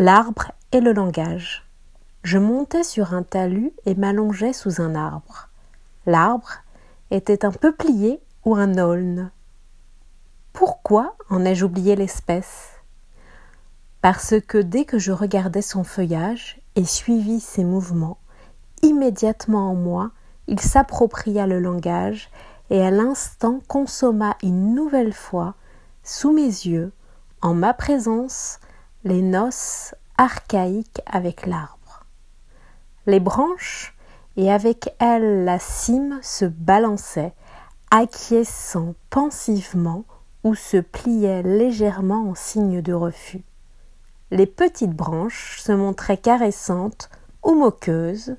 L'arbre et le langage. Je montais sur un talus et m'allongeais sous un arbre. L'arbre était un peuplier ou un aulne. Pourquoi en ai-je oublié l'espèce? Parce que dès que je regardais son feuillage et suivis ses mouvements, immédiatement en moi, il s'appropria le langage et à l'instant consomma une nouvelle fois, sous mes yeux, en ma présence, les noces archaïques avec l'arbre. Les branches et avec elles la cime se balançaient, acquiesçant pensivement ou se pliaient légèrement en signe de refus. Les petites branches se montraient caressantes ou moqueuses,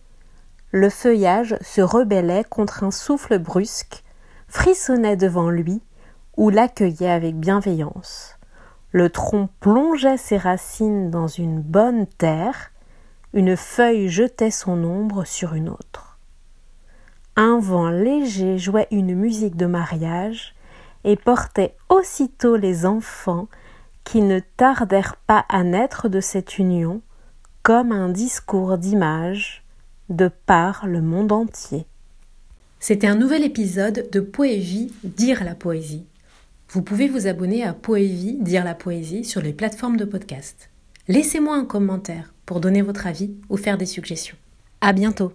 le feuillage se rebellait contre un souffle brusque, frissonnait devant lui ou l'accueillait avec bienveillance. Le tronc plongeait ses racines dans une bonne terre, une feuille jetait son ombre sur une autre. Un vent léger jouait une musique de mariage et portait aussitôt les enfants qui ne tardèrent pas à naître de cette union comme un discours d'image de par le monde entier. C'était un nouvel épisode de Poévie Dire la poésie vous pouvez vous abonner à Poévie, dire la poésie sur les plateformes de podcast. Laissez-moi un commentaire pour donner votre avis ou faire des suggestions. À bientôt!